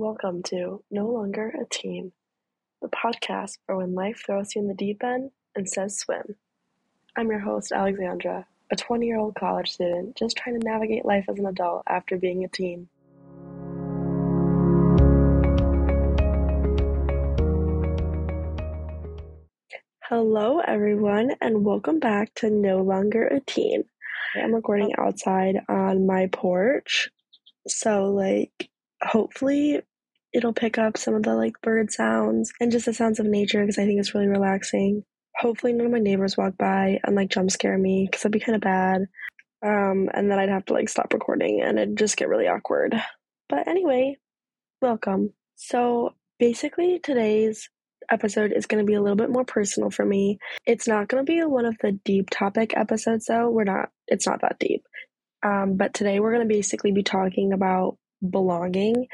Welcome to No Longer a Teen, the podcast for when life throws you in the deep end and says swim. I'm your host, Alexandra, a 20 year old college student just trying to navigate life as an adult after being a teen. Hello, everyone, and welcome back to No Longer a Teen. I'm recording oh. outside on my porch, so like hopefully it'll pick up some of the like bird sounds and just the sounds of nature because I think it's really relaxing. Hopefully none of my neighbors walk by and like jump scare me because that'd be kind of bad. Um, and then I'd have to like stop recording and it'd just get really awkward. But anyway, welcome. So basically today's episode is going to be a little bit more personal for me. It's not going to be one of the deep topic episodes though. We're not it's not that deep. Um, but today we're going to basically be talking about belonging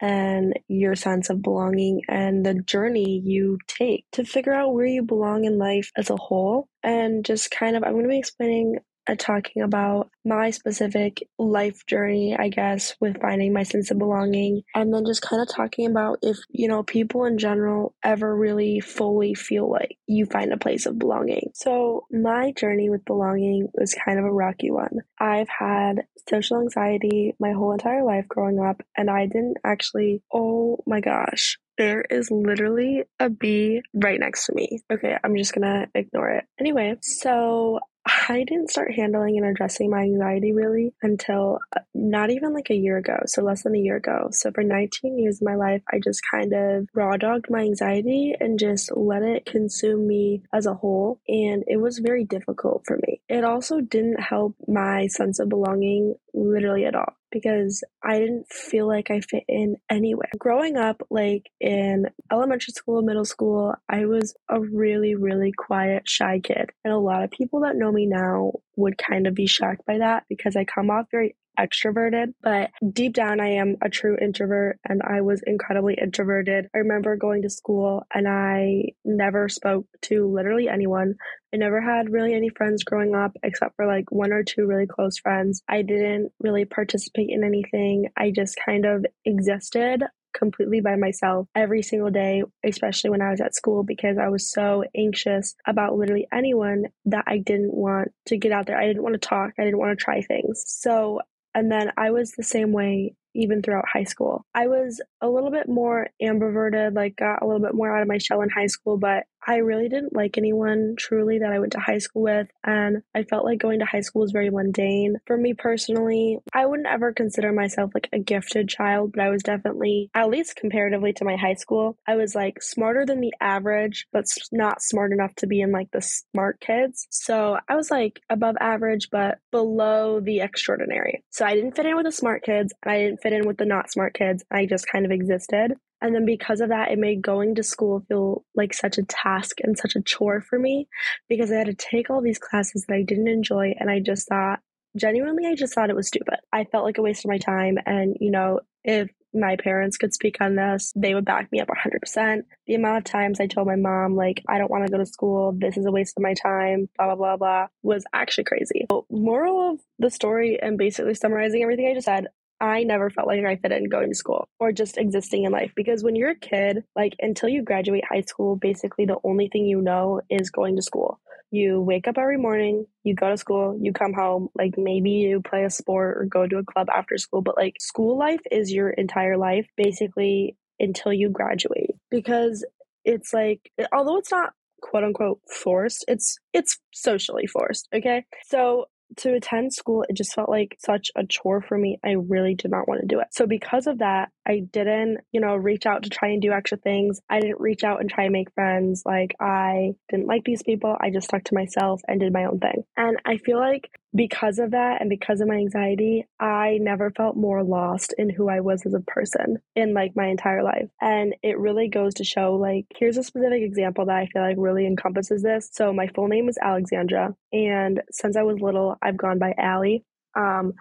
and your sense of belonging and the journey you take to figure out where you belong in life as a whole. And just kind of, I'm going to be explaining Uh, talking about my specific life journey, I guess, with finding my sense of belonging, and then just kind of talking about if, you know, people in general ever really fully feel like you find a place of belonging. So, my journey with belonging was kind of a rocky one. I've had social anxiety my whole entire life growing up, and I didn't actually, oh my gosh, there is literally a bee right next to me. Okay, I'm just gonna ignore it. Anyway, so I didn't start handling and addressing my anxiety really until uh, not even like a year ago, so less than a year ago. So for 19 years of my life, I just kind of raw dogged my anxiety and just let it consume me as a whole. And it was very difficult for me. It also didn't help my sense of belonging literally at all because I didn't feel like I fit in anywhere. Growing up, like in elementary school, middle school, I was a really, really quiet, shy kid. And a lot of people that know me now would kind of be shocked by that because I come off very extroverted, but deep down I am a true introvert and I was incredibly introverted. I remember going to school and I never spoke to literally anyone. I never had really any friends growing up except for like one or two really close friends. I didn't really participate in anything. I just kind of existed completely by myself every single day, especially when I was at school, because I was so anxious about literally anyone that I didn't want to get out there. I didn't want to talk. I didn't want to try things. So and then I was the same way even throughout high school. I was a little bit more ambiverted, like got a little bit more out of my shell in high school, but I really didn't like anyone truly that I went to high school with. And I felt like going to high school was very mundane. For me personally, I wouldn't ever consider myself like a gifted child, but I was definitely, at least comparatively to my high school, I was like smarter than the average, but not smart enough to be in like the smart kids. So I was like above average, but below the extraordinary. So I didn't fit in with the smart kids and I didn't fit in with the not smart kids. I just kind of existed. And then because of that, it made going to school feel like such a task and such a chore for me because I had to take all these classes that I didn't enjoy. And I just thought, genuinely, I just thought it was stupid. I felt like a waste of my time. And, you know, if my parents could speak on this, they would back me up 100%. The amount of times I told my mom, like, I don't want to go to school, this is a waste of my time, blah, blah, blah, blah, was actually crazy. So, moral of the story, and basically summarizing everything I just said, I never felt like I fit in going to school or just existing in life because when you're a kid, like until you graduate high school, basically the only thing you know is going to school. You wake up every morning, you go to school, you come home, like maybe you play a sport or go to a club after school, but like school life is your entire life basically until you graduate because it's like although it's not quote unquote forced it's it's socially forced okay so to attend school, it just felt like such a chore for me. I really did not want to do it. So, because of that, I didn't, you know, reach out to try and do extra things. I didn't reach out and try and make friends. Like, I didn't like these people. I just stuck to myself and did my own thing. And I feel like because of that and because of my anxiety, I never felt more lost in who I was as a person in like my entire life. And it really goes to show like, here's a specific example that I feel like really encompasses this. So, my full name is Alexandra. And since I was little, I've gone by Allie. Um,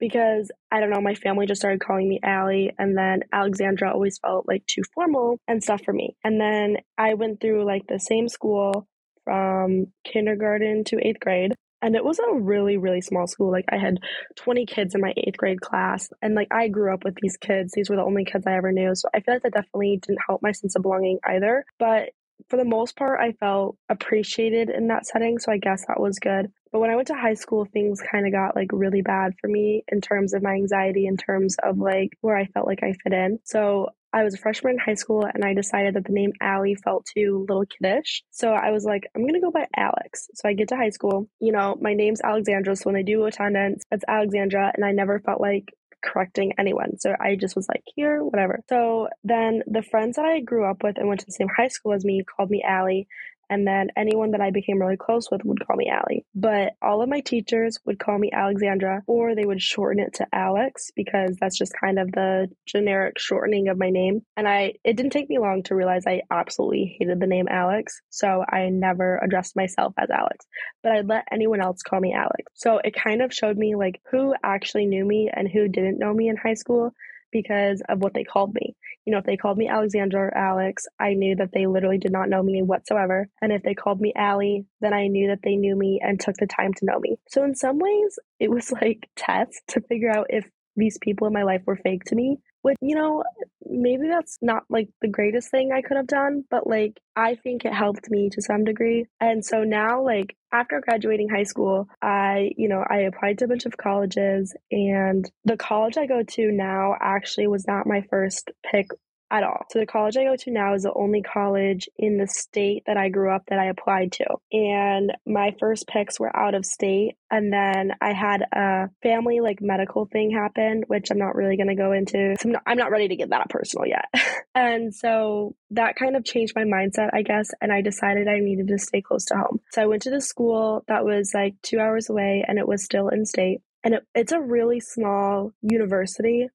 because I don't know, my family just started calling me Allie, and then Alexandra always felt like too formal and stuff for me. And then I went through like the same school from kindergarten to eighth grade. And it was a really really small school. Like i had 20 kids in my eighth grade class and like i grew up with these kids. These were the only kids i ever knew so i feel like that definitely didn't help my sense of belonging either. But for the most part i felt appreciated in that setting so i guess that was good. But when i went to high school things kind of got like really bad for me in terms of my anxiety in terms of like where i felt like i fit in. So I was a freshman in high school and I decided that the name Allie felt too little kiddish. So I was like, I'm going to go by Alex. So I get to high school. You know, my name's Alexandra. So when I do attendance, it's Alexandra. And I never felt like correcting anyone. So I just was like, here, whatever. So then the friends that I grew up with and went to the same high school as me called me Allie. And then anyone that I became really close with would call me Allie. But all of my teachers would call me Alexandra, or they would shorten it to Alex because that's just kind of the generic shortening of my name. And I, it didn't take me long to realize I absolutely hated the name Alex. So I never addressed myself as Alex, but I'd let anyone else call me Alex. So it kind of showed me like who actually knew me and who didn't know me in high school because of what they called me. You know, if they called me Alexandra or Alex, I knew that they literally did not know me whatsoever. And if they called me Allie, then I knew that they knew me and took the time to know me. So in some ways, it was like tests to figure out if these people in my life were fake to me which, you know, maybe that's not like the greatest thing I could have done, but like I think it helped me to some degree. And so now, like, after graduating high school, I, you know, I applied to a bunch of colleges, and the college I go to now actually was not my first pick at all. So the college I go to now is the only college in the state that I grew up that I applied to. And my first picks were out of state. And then I had a family like medical thing happen, which I'm not really going to go into. So I'm not, I'm not ready to get that personal yet. and so that kind of changed my mindset, I guess. And I decided I needed to stay close to home. So I went to the school that was like two hours away and it was still in state. And it, it's a really small university.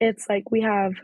It's like we have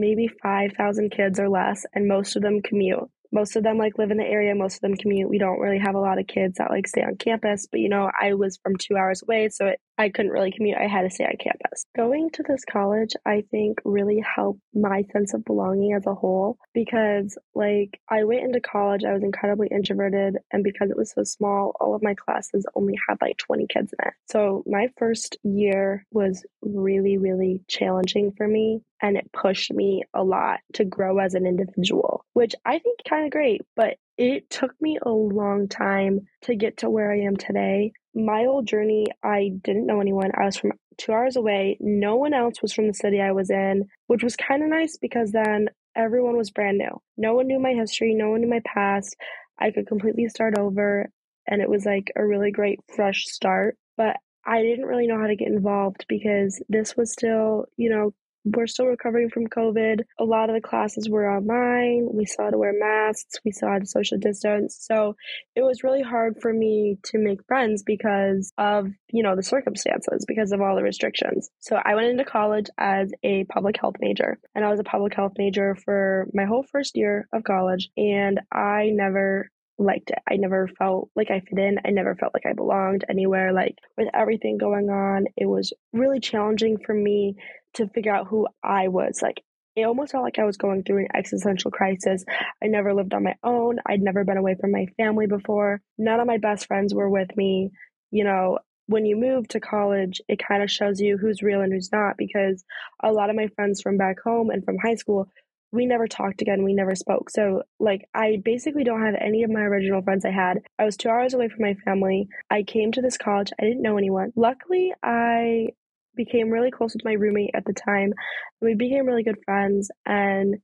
maybe 5,000 kids or less, and most of them commute. Most of them like live in the area most of them commute. We don't really have a lot of kids that like stay on campus but you know i was from two hours away so it, i couldn't really commute. I had to stay on campus. Going to this college i think really helped my sense of belonging as a whole because like i went into college i was incredibly introverted and because it was so small all of my classes only had like 20 kids in it. So my first year was really really challenging for me and it pushed me a lot to grow as an individual which i think kind of great, but it took me a long time to get to where I am today. My old journey, I didn't know anyone. I was from two hours away. No one else was from the city I was in, which was kind of nice because then everyone was brand new. No one knew my history, no one knew my past. I could completely start over, and it was like a really great fresh start. But I didn't really know how to get involved because this was still, you know, we're still recovering from COVID. A lot of the classes were online. We still had to wear masks. We still had to social distance. So it was really hard for me to make friends because of, you know, the circumstances, because of all the restrictions. So I went into college as a public health major and I was a public health major for my whole first year of college. And I never liked it. I never felt like I fit in. I never felt like I belonged anywhere. Like with everything going on, it was really challenging for me to figure out who I was. Like it almost felt like I was going through an existential crisis. I never lived on my own. I'd never been away from my family before. None of my best friends were with me. You know, when you move to college, it kind of shows you who's real and who's not because a lot of my friends from back home and from high school, we never talked again. We never spoke. So, like, I basically don't have any of my original friends I had. I was two hours away from my family. I came to this college. I didn't know anyone. Luckily, I became really close with my roommate at the time. We became really good friends. And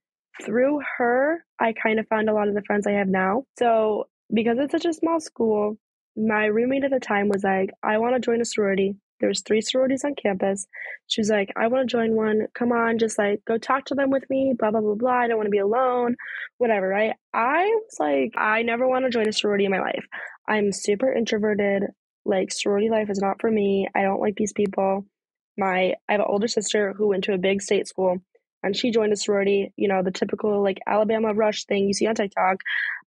through her, I kind of found a lot of the friends I have now. So, because it's such a small school, my roommate at the time was like, I want to join a sorority. There's three sororities on campus. She was like, I want to join one. Come on, just like go talk to them with me, blah, blah, blah, blah. I don't want to be alone, whatever, right? I was like, I never want to join a sorority in my life. I'm super introverted. Like, sorority life is not for me. I don't like these people my I have an older sister who went to a big state school and she joined a sorority, you know, the typical like Alabama rush thing you see on TikTok.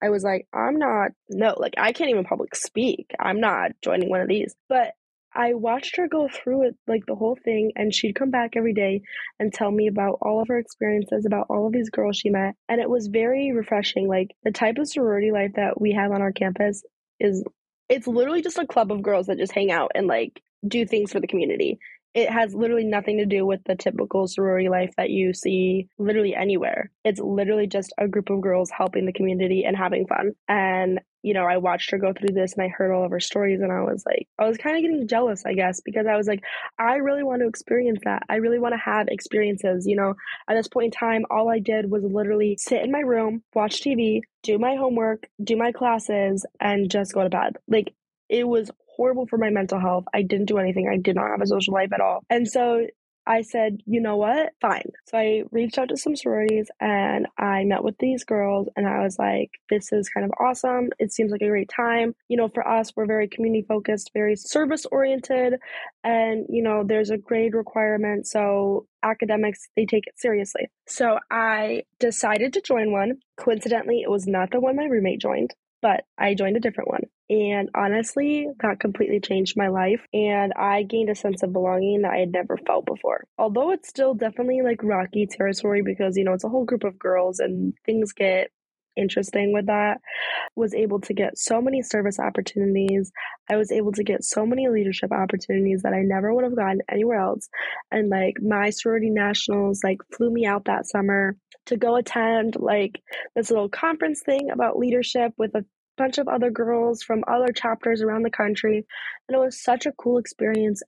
I was like, I'm not no, like I can't even public speak. I'm not joining one of these. But I watched her go through it like the whole thing and she'd come back every day and tell me about all of her experiences about all of these girls she met and it was very refreshing like the type of sorority life that we have on our campus is it's literally just a club of girls that just hang out and like do things for the community it has literally nothing to do with the typical sorority life that you see literally anywhere. It's literally just a group of girls helping the community and having fun. And, you know, I watched her go through this and I heard all of her stories and I was like, I was kind of getting jealous, I guess, because I was like, I really want to experience that. I really want to have experiences. You know, at this point in time, all I did was literally sit in my room, watch TV, do my homework, do my classes, and just go to bed. Like, it was horrible for my mental health. I didn't do anything. I did not have a social life at all. And so I said, you know what? Fine. So I reached out to some sororities and I met with these girls and I was like, this is kind of awesome. It seems like a great time. You know, for us, we're very community focused, very service oriented, and, you know, there's a grade requirement. So academics, they take it seriously. So I decided to join one. Coincidentally, it was not the one my roommate joined but I joined a different one. And honestly, that completely changed my life. And I gained a sense of belonging that I had never felt before. Although it's still definitely like rocky territory because, you know, it's a whole group of girls and things get interesting with that was able to get so many service opportunities i was able to get so many leadership opportunities that i never would have gotten anywhere else and like my sorority nationals like flew me out that summer to go attend like this little conference thing about leadership with a bunch of other girls from other chapters around the country and it was such a cool experience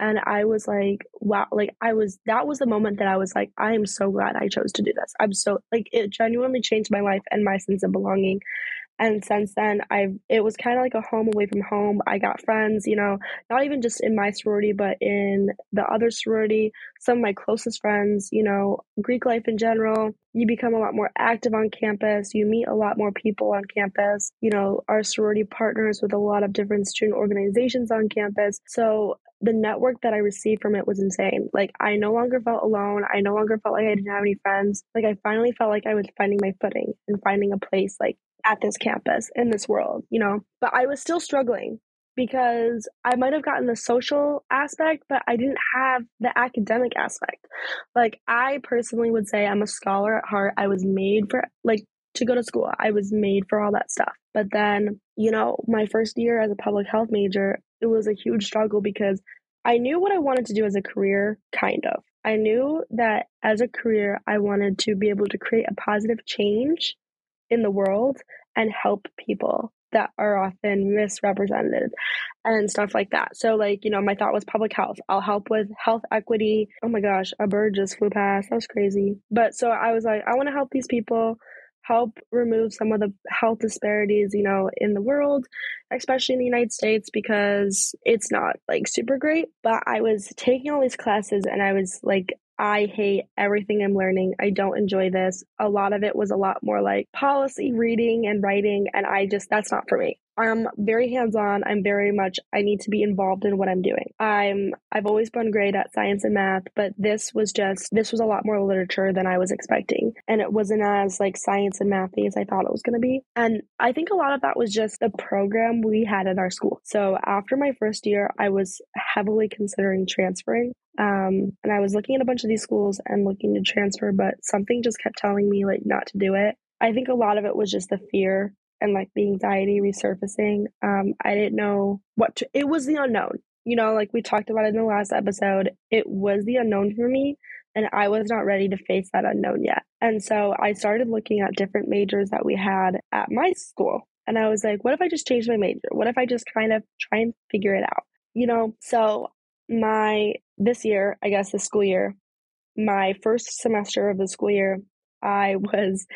and I was like, wow, like I was, that was the moment that I was like, I am so glad I chose to do this. I'm so, like, it genuinely changed my life and my sense of belonging. And since then, I've, it was kind of like a home away from home. I got friends, you know, not even just in my sorority, but in the other sorority, some of my closest friends, you know, Greek life in general. You become a lot more active on campus. You meet a lot more people on campus. You know, our sorority partners with a lot of different student organizations on campus. So the network that I received from it was insane. Like I no longer felt alone. I no longer felt like I didn't have any friends. Like I finally felt like I was finding my footing and finding a place like at this campus in this world, you know. But I was still struggling because I might have gotten the social aspect, but I didn't have the academic aspect. Like I personally would say I'm a scholar at heart. I was made for like to go to school. I was made for all that stuff. But then, you know, my first year as a public health major, it was a huge struggle because I knew what I wanted to do as a career, kind of. I knew that as a career, I wanted to be able to create a positive change in the world and help people that are often misrepresented and stuff like that. So, like, you know, my thought was public health. I'll help with health equity. Oh my gosh, a bird just flew past. That was crazy. But so I was like, I want to help these people help remove some of the health disparities, you know, in the world, especially in the United States, because it's not like super great. But I was taking all these classes and I was like, I hate everything I'm learning. I don't enjoy this. A lot of it was a lot more like policy reading and writing, and I just, that's not for me. I'm very hands-on. I'm very much I need to be involved in what I'm doing. I'm I've always been great at science and math, but this was just this was a lot more literature than I was expecting. And it wasn't as like science and mathy as I thought it was to be. And I think a lot of that was just the program we had at our school. So after my first year, I was heavily considering transferring. Um, and I was looking at a bunch of these schools and looking to transfer, but something just kept telling me like not to do it. I think a lot of it was just the fear and like the anxiety resurfacing. Um, I didn't know what to, it was the unknown. You know, like we talked about in the last episode, it was the unknown for me, and I was not ready to face that unknown yet. And so I started looking at different majors that we had at my school. And I was like, what if I just change my major? What if I just kind of try and figure it out? You know, so my this year, I guess this school year, my first semester of the school year, I was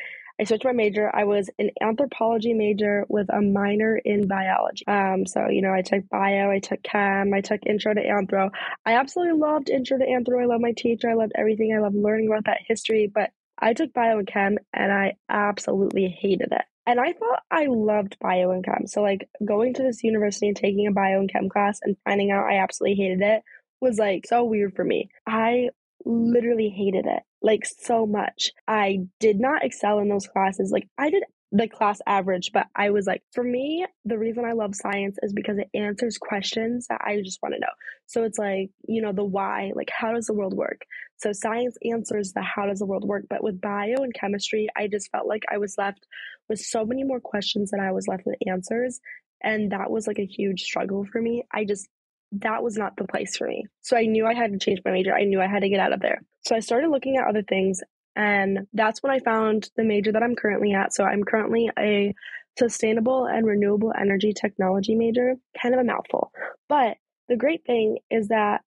I switched my major. I was an anthropology major with a minor in biology. Um, so you know, I took bio, I took chem, I took intro to anthro. I absolutely loved intro to anthro. I love my teacher. I loved everything. I loved learning about that history. But I took bio and chem, and I absolutely hated it. And I thought I loved bio and chem. So like going to this university and taking a bio and chem class and finding out I absolutely hated it was like so weird for me. I literally hated it like so much. I did not excel in those classes. Like I did the class average, but I was like, for me, the reason I love science is because it answers questions that I just want to know. So it's like, you know, the why, like how does the world work? So science answers the how does the world work. But with bio and chemistry, I just felt like I was left with so many more questions than I was left with answers. And that was like a huge struggle for me. I just, that was not the place for me. So I knew I had to change my major. I knew I had to get out of there. So I started looking at other things. And that's when I found the major that I'm currently at. So I'm currently a sustainable and renewable energy technology major. Kind of a mouthful. But the great thing is that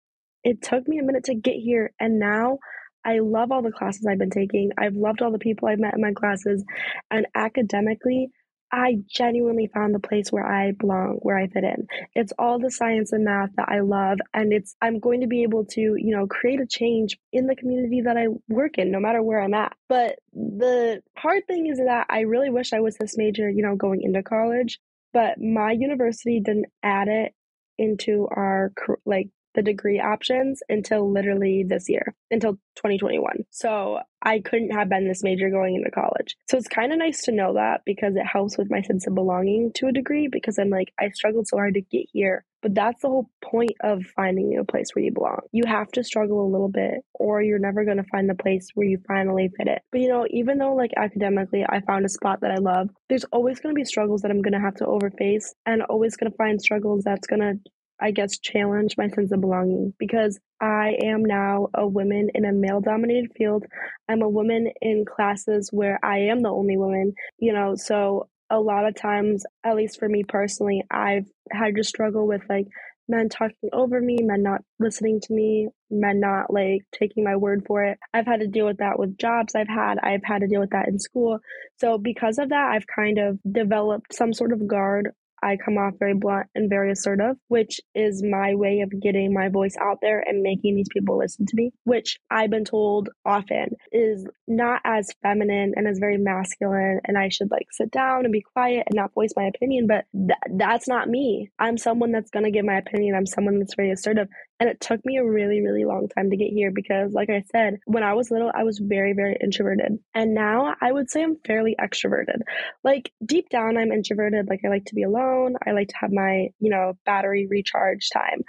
it took me a minute to get here. And now I love all the classes I've been taking. I've loved all the people I've met in my classes. And academically, I genuinely found the place where I belong, where I fit in. It's all the science and math that I love and it's I'm going to be able to, you know, create a change in the community that I work in no matter where I'm at. But the hard thing is that I really wish I was this major, you know, going into college, but my university didn't add it into our like the degree options until literally this year, until 2021. So I couldn't have been this major going into college. So it's kind of nice to know that because it helps with my sense of belonging to a degree because I'm like, I struggled so hard to get here. But that's the whole point of finding a place where you belong. You have to struggle a little bit or you're never going to find the place where you finally fit it. But you know, even though like academically I found a spot that I love, there's always going to be struggles that I'm going to have to overface and always going to find struggles that's going to I guess, challenge my sense of belonging because I am now a woman in a male dominated field. I'm a woman in classes where I am the only woman, you know, so a lot of times, at least for me personally, I've had to struggle with like men talking over me, men not listening to me, men not like taking my word for it. I've had to deal with that with jobs I've had. I've had to deal with that in school. So because of that, I've kind of developed some sort of guard I come off very blunt and very assertive, which is my way of getting my voice out there and making these people listen to me, which I've been told often is not as feminine and as very masculine. And I should like sit down and be quiet and not voice my opinion. But th- that's not me. I'm someone that's going to give my opinion. I'm someone that's very assertive. And it took me a really, really long time to get here because, like I said, when I was little, I was very, very introverted. And now I would say I'm fairly extroverted. Like deep down, I'm introverted. Like I like to be alone. I like to have my, you know, battery recharge time.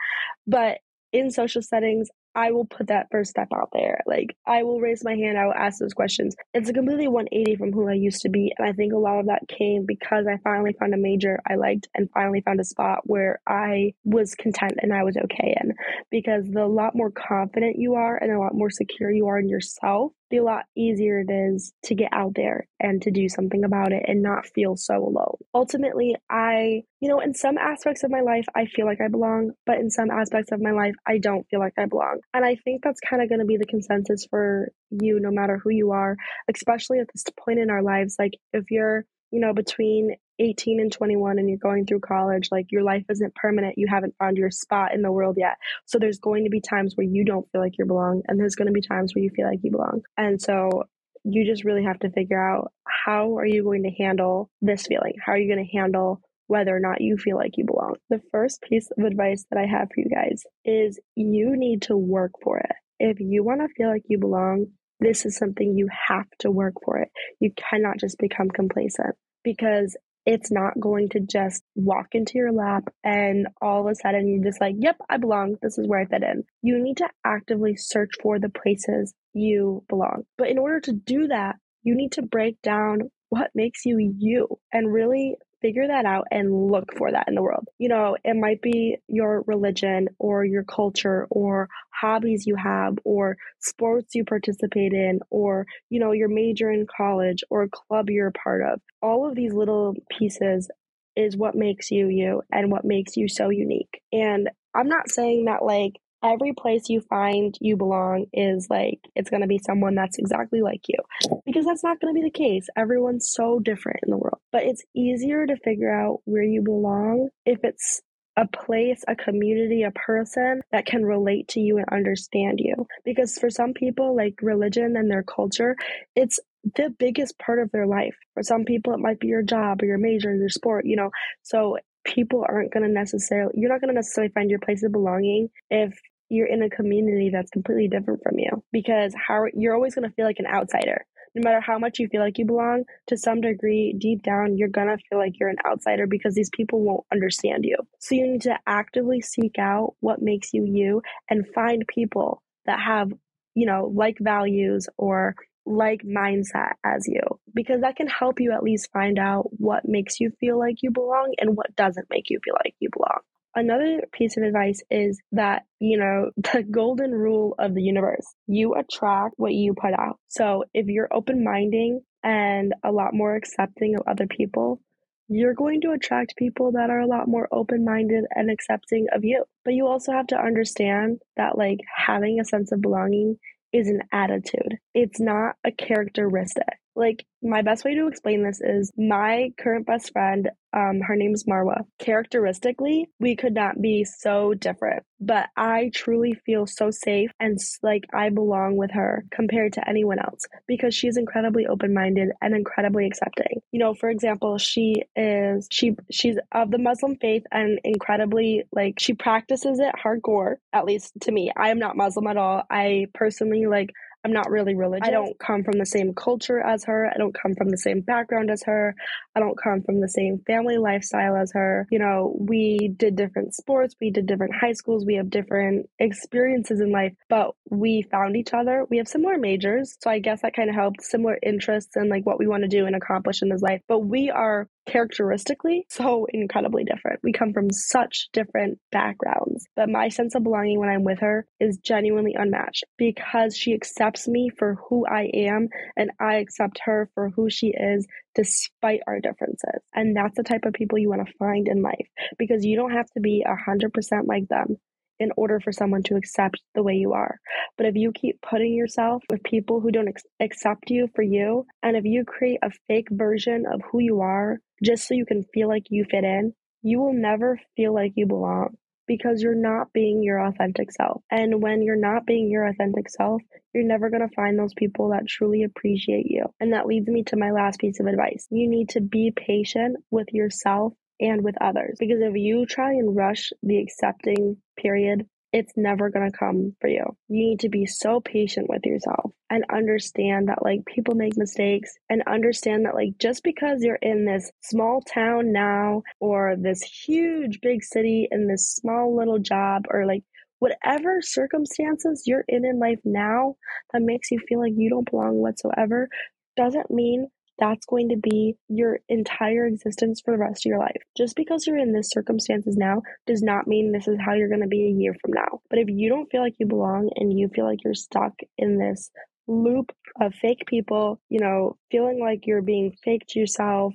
But in social settings, I will put that first step out there. Like, I will raise my hand, I will ask those questions. It's a completely 180 from who I used to be. And I think a lot of that came because I finally found a major I liked and finally found a spot where I was content and I was okay in. Because the lot more confident you are and a lot more secure you are in yourself, the lot easier it is to get out there and to do something about it and not feel so alone. Ultimately, I, you know, in some aspects of my life, I feel like I belong, but in some aspects of my life, I don't feel like I belong. And I think that's kind of going to be the consensus for you, no matter who you are, especially at this point in our lives. Like, if you're, you know, between 18 and 21 and you're going through college, like your life isn't permanent. You haven't found your spot in the world yet. So there's going to be times where you don't feel like you belong, and there's going to be times where you feel like you belong. And so you just really have to figure out how are you going to handle this feeling? How are you going to handle whether or not you feel like you belong? The first piece of advice that I have for you guys is you need to work for it. If you want to feel like you belong, this is something you have to work for it. You cannot just become complacent because it's not going to just walk into your lap and all of a sudden you're just like, yep, I belong. This is where I fit in. You need to actively search for the places you belong. But in order to do that, you need to break down what makes you you and really figure that out and look for that in the world. You know, it might be your religion or your culture or hobbies you have or sports you participate in or, you know, your major in college or a club you're a part of. All of these little pieces is what makes you you and what makes you so unique. And I'm not saying that like every place you find you belong is like it's going to be someone that's exactly like you because that's not going to be the case everyone's so different in the world but it's easier to figure out where you belong if it's a place, a community, a person that can relate to you and understand you. Because for some people, like religion and their culture, it's the biggest part of their life. For some people, it might be your job or your major, or your sport, you know. So people aren't going to necessarily, you're not going to necessarily find your place of belonging if you're in a community that's completely different from you because how you're always going to feel like an outsider no matter how much you feel like you belong to some degree deep down you're going to feel like you're an outsider because these people won't understand you so you need to actively seek out what makes you you and find people that have you know like values or like mindset as you because that can help you at least find out what makes you feel like you belong and what doesn't make you feel like you belong. Another piece of advice is that, you know, the golden rule of the universe you attract what you put out. So if you're open minding and a lot more accepting of other people, you're going to attract people that are a lot more open minded and accepting of you. But you also have to understand that, like, having a sense of belonging is an attitude, it's not a characteristic. Like, my best way to explain this is my current best friend, um, her name is Marwa. Characteristically, we could not be so different, but I truly feel so safe and like I belong with her compared to anyone else because she's incredibly open-minded and incredibly accepting. You know, for example, she is she she's of the Muslim faith and incredibly like she practices it hardcore, at least to me. I am not Muslim at all. I personally like I'm not really religious. I don't come from the same culture as her. I don't come from the same background as her. I don't come from the same family lifestyle as her. You know, we did different sports, we did different high schools, we have different experiences in life, but we found each other. We have similar majors. So I guess that kind of helped, similar interests and like what we want to do and accomplish in this life. But we are characteristically so incredibly different. We come from such different backgrounds. But my sense of belonging when I'm with her is genuinely unmatched because she accepts me for who I am and I accept her for who she is despite our differences. And that's the type of people you want to find in life because you don't have to be 100% like them in order for someone to accept the way you are. But if you keep putting yourself with people who don't ex- accept you for you, and if you create a fake version of who you are just so you can feel like you fit in, you will never feel like you belong because you're not being your authentic self. And when you're not being your authentic self, you're never going to find those people that truly appreciate you. And that leads me to my last piece of advice. You need to be patient with yourself and with others. Because if you try and rush the accepting period, it's never going to come for you. You need to be so patient with yourself and understand that like people make mistakes and understand that like just because you're in this small town now or this huge big city in this small little job or like whatever circumstances you're in in life now that makes you feel like you don't belong whatsoever doesn't mean that's going to be your entire existence for the rest of your life. Just because you're in this circumstances now does not mean this is how you're going to be a year from now. But if you don't feel like you belong and you feel like you're stuck in this loop of fake people, you know, feeling like you're being fake to yourself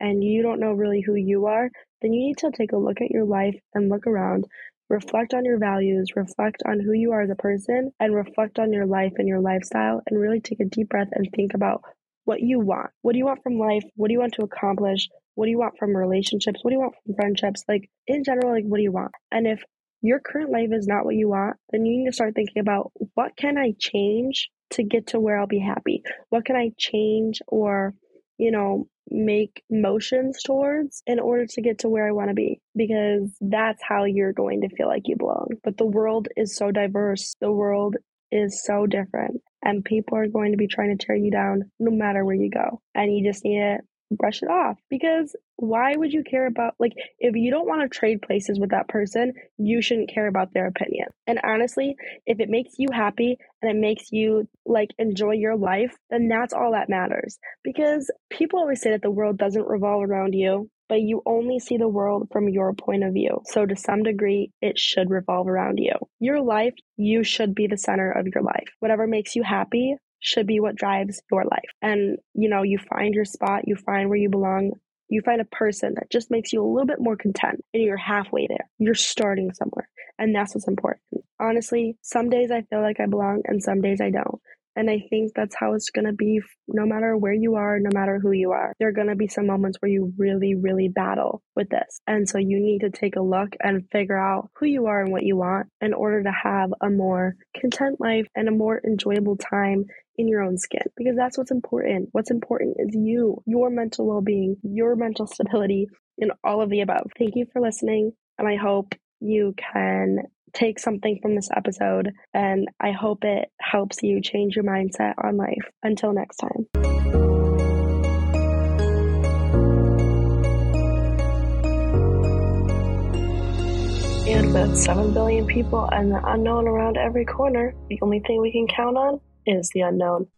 and you don't know really who you are, then you need to take a look at your life and look around reflect on your values, reflect on who you are as a person, and reflect on your life and your lifestyle, and really take a deep breath and think about what you want. What do you want from life? What do you want to accomplish? What do you want from relationships? What do you want from friendships? Like in general, like what do you want? And if your current life is not what you want, then you need to start thinking about what can I change to get to where I'll be happy? What can I change or, you know, make motions towards in order to get to where I want to be? Because that's how you're going to feel like you belong. But the world is so diverse. The world is so different and people are going to be trying to tear you down no matter where you go. And you just need to brush it off because why would you care about like if you don't want to trade places with that person you shouldn't care about their opinion. And honestly if it makes you happy and it makes you like enjoy your life then that's all that matters. Because people always say that the world doesn't revolve around you but you only see the world from your point of view. So, to some degree, it should revolve around you. Your life, you should be the center of your life. Whatever makes you happy should be what drives your life. And, you know, you find your spot, you find where you belong. You find a person that just makes you a little bit more content and you're halfway there. You're starting somewhere. And that's what's important. Honestly, some days I feel like I belong and some days I don't. And I think that's how it's going to be no matter where you are, no matter who you are. There are going to be some moments where you really, really battle with this. And so you need to take a look and figure out who you are and what you want in order to have a more content life and a more enjoyable time in your own skin because that's what's important. What's important is you, your mental well being, your mental stability, and all of the above. Thank you for listening. And I hope you can take something from this episode, and I hope it helps you change your mindset on life. Until next time. And with 7 billion people and the unknown around every corner, the only thing we can count on is the unknown.